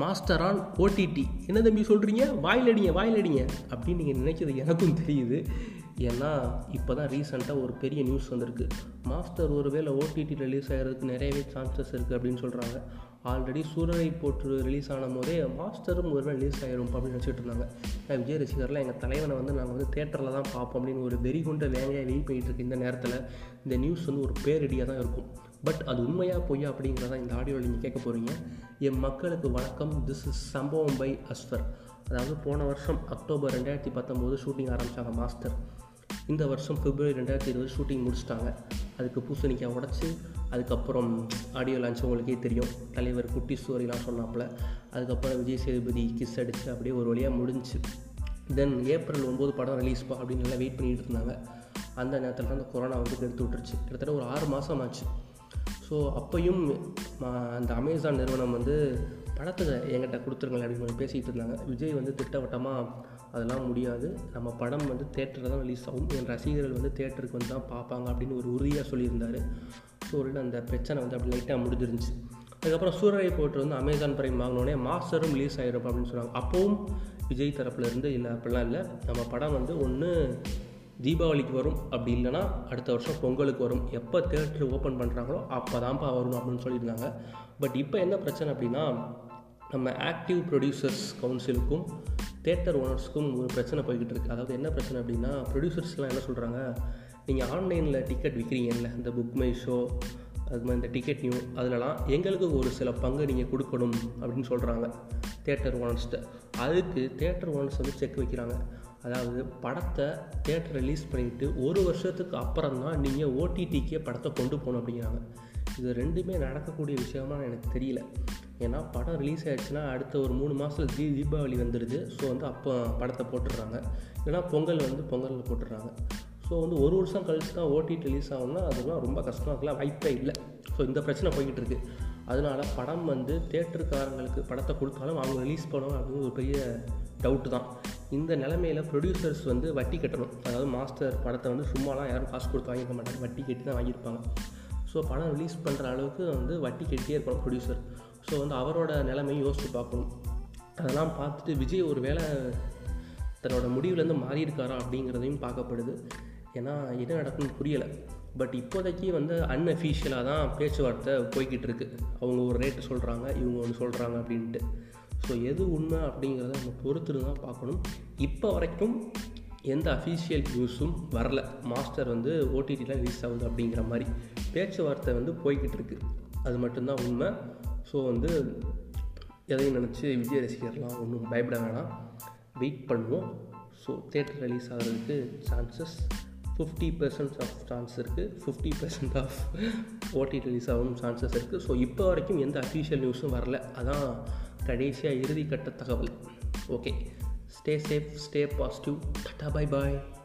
Master on OTT என்ன தம்பி சொல்கிறீங்க வாயில் அடிங்க வாயில் அடிங்க அப்படின்னு நீங்கள் நினைக்கிறது எனக்கும் தெரியுது. ஏன்னா இப்போ தான் ரீசெண்டாக ஒரு பெரிய நியூஸ் வந்திருக்கு. மாஸ்டர் ஒருவேளை ஓடிடி ரிலீஸ் ஆகிறதுக்கு நிறையவே சான்சஸ் இருக்குது அப்படின்னு சொல்கிறாங்க ஆல்ரெடி சூரரை போட்டு ரிலீஸ் ஆன போதே மாஸ்டரும் ஒருவேளை ரிலீஸ் ஆகிரும் அப்படின்னு நினச்சிட்டு இருந்தாங்க. நான் விஜய் ரசிகர்லாம் எங்கள் தலைவனை வந்து நாங்கள் வந்து தேட்டரில் தான் பார்ப்போம் அப்படின்னு ஒரு வெறி கொண்ட வேலையாக வெயிட் பண்ணிகிட்டு இருக்கு இந்த நேரத்தில். இந்த நியூஸ் வந்து ஒரு பேரடியாக தான் இருக்கும். பட் அது உண்மையா பொய்யா அப்படிங்கிறத இந்த ஆடியோவில் நீங்கள் கேட்க போகிறீங்க என் மக்களுக்கு வணக்கம். திஸ் இஸ் சம்பவம் பை அஸ்வர் அதாவது போன வருஷம் அக்டோபர் ரெண்டாயிரத்தி பத்தொம்போது ஷூட்டிங் ஆரம்பித்தாங்க மாஸ்டர் இந்த வருஷம் பிப்ரவரி ரெண்டாயிரத்தி இருபது ஷூட்டிங் முடிச்சிட்டாங்க. அதுக்கு பூசணிக்காய் உடச்சி அதுக்கப்புறம் ஆடியோ லான்ச் உங்களுக்கே தெரியும். தலைவர் குட்டி ஸ்டோரிலாம் சொன்னாப்புல. அதுக்கப்புறம் விஜய் சேதுபதி கிஸ் அடித்து அப்படியே ஒரு வழியாக முடிஞ்சு. தென் ஏப்ரல் ஒம்பது படம் ரிலீஸ்ப்பா அப்படின்னு நல்லா வெயிட் பண்ணிட்டு இருந்தாங்க. அந்த நேரத்தில் தான் அந்த கொரோனா வந்து எடுத்து விட்டுருச்சு. கிட்டத்தட்ட ஒரு ஆறு மாதம் ஆச்சு. ஸோ அப்பையும் அந்த அமேசான் நிறுவனம் வந்து படத்தை என்கிட்ட கொடுத்துருங்களேன் அப்படின்னு சொல்லி பேசிகிட்டு இருந்தாங்க. விஜய் வந்து திட்டவட்டமாக அதெல்லாம் முடியாது. நம்ம படம் வந்து தேட்டரில் தான் ரிலீஸ் ஆகும். என் ரசிகர்கள் வந்து தேட்டருக்கு வந்து தான் பார்ப்பாங்க அப்படின்னு ஒரு உறுதியாக சொல்லியிருந்தார். ஸோ ஒரு அந்த பிரச்சனை வந்து அப்படி லைட்டாக முடிஞ்சிருந்துச்சு. அதுக்கப்புறம் சூரரை போட்டு வந்து அமேசான் பிரைம் வாங்கினோடனே மாஸ்டரும் ரிலீஸ் ஆகிரும் அப்படின்னு சொன்னாங்க. அப்போவும் விஜய் தரப்புலேருந்து இல்லை அப்படிலாம் இல்லை. நம்ம படம் வந்து ஒன்று தீபாவளிக்கு வரும் அப்படி இல்லைனா அடுத்த வருஷம் பொங்கலுக்கு வரும். எப்போ தேட்டர் ஓப்பன் பண்ணுறாங்களோ அப்போ தான்ப்பா வரும் அப்படின்னு சொல்லியிருந்தாங்க. பட் இப்போ என்ன பிரச்சனை அப்படின்னா நம்ம ஆக்டிவ் ப்ரொடியூசர்ஸ் கவுன்சிலுக்கும் தேட்டர் ஓனர்ஸுக்கும் ஒரு பிரச்சனை போய்கிட்டு இருக்குது அதாவது என்ன பிரச்சனை அப்படின்னா ப்ரொடியூசர்ஸ்லாம் என்ன சொல்கிறாங்க நீங்கள் ஆன்லைனில் டிக்கெட் விற்கிறீங்கல்ல இந்த புக் மை ஷோ அது மாதிரி இந்த டிக்கெட் நியூ அதிலலாம் எங்களுக்கு ஒரு சில பங்கு நீங்கள் கொடுக்கணும் அப்படின்னு சொல்கிறாங்க தேட்டர் ஓனர்ஸ்கிட்ட அதுக்கு தேட்டர் ஓனர்ஸ் வந்து செக் வைக்கிறாங்க. அதாவது படத்தை தேட்டர் ரிலீஸ் பண்ணிவிட்டு ஒரு வருஷத்துக்கு அப்புறம் தான் நீங்கள் ஓடிடிக்கே படத்தை கொண்டு போகணும் அப்படிங்கிறாங்க. இது ரெண்டுமே நடக்கக்கூடிய விஷயமா எனக்கு தெரியல. ஏன்னா படம் ரிலீஸ் ஆகிடுச்சுன்னா அடுத்த ஒரு மூணு மாதத்தில் தீ தீபாவளி வந்துடுது ஸோ வந்து அப்போ படத்தை போட்டுடுறாங்க. இல்லைனா பொங்கல் வந்து பொங்கலில் போட்டுடுறாங்க. ஸோ வந்து ஒரு வருஷம் கழிச்சு தான் ஓடிடி ரிலீஸ் ஆகும்னா அதெல்லாம் ரொம்ப கஷ்டமாக இருக்கலாம் வாய்ப்பே இல்லை. ஸோ இந்த பிரச்சனை போய்கிட்டு இருக்குது அதனால் படம் வந்து தேட்டருக்காரங்களுக்கு படத்தை கொடுத்தாலும் அவங்க ரிலீஸ் பண்ணுவோம் அப்படின்னு ஒரு பெரிய டவுட்டு தான். இந்த நிலமையில் ப்ரொடியூசர்ஸ் வந்து வட்டி கட்டணும். அதாவது மாஸ்டர் படத்தை வந்து சும்மாலாம் யாரும் காசு கொடுத்து வாங்கிக்க மாட்டாங்க. வட்டி கட்டி தான் வாங்கியிருப்பாங்க. ஸோ படம் ரிலீஸ் பண்ணுற அளவுக்கு வந்து வட்டி கட்டியே இருப்பாங்க ப்ரொடியூசர் ஸோ வந்து அவரோட நிலைமையும் யோசித்து பார்க்கணும். அதெல்லாம் பார்த்துட்டு விஜய் ஒரு வேளை தன்னோட முடிவுலேருந்து மாறியிருக்காரா அப்படிங்கிறதையும் பார்க்கப்படுது. ஏன்னா என்ன நடக்கும்னு புரியலை. பட் இப்போதைக்கு வந்து அன்அஃபீஷியலாக தான் பேச்சுவார்த்தை போய்கிட்டு இருக்கு. அவங்க ஒரு ரேட்டு சொல்கிறாங்க இவங்க ஒன்று சொல்கிறாங்க அப்படின்ட்டு. ஸோ எது உண்மை அப்படிங்கிறத நம்ம பொறுத்துட்டு தான் பார்க்கணும். இப்போ வரைக்கும் எந்த அஃபீஷியல் நியூஸும் வரல. மாஸ்டர் வந்து ஓடிடியில் ரிலீஸ் ஆகுது அப்படிங்கிற மாதிரி. பேச்சுவார்த்தை வந்து போய்கிட்டு இருக்கு. அது மட்டும்தான் உண்மை. ஸோ வந்து எதையும் நினச்சி விஜய் ரசிகர்லாம் ஒன்றும் பயப்பட வேணாம். வெயிட் பண்ணுவோம். ஸோ தேட்டர் ரிலீஸ் ஆகிறதுக்கு chances fifty percent of chance இருக்குது fifty percent of OTT release ஆகும் சான்சஸ் இருக்குது ஸோ இப்போ வரைக்கும் எந்த அஃபீஷியல் நியூஸும் வரல. அதான் கடைசியாக இறுதி கட்ட தகவல். Okay stay safe stay positive tata bye bye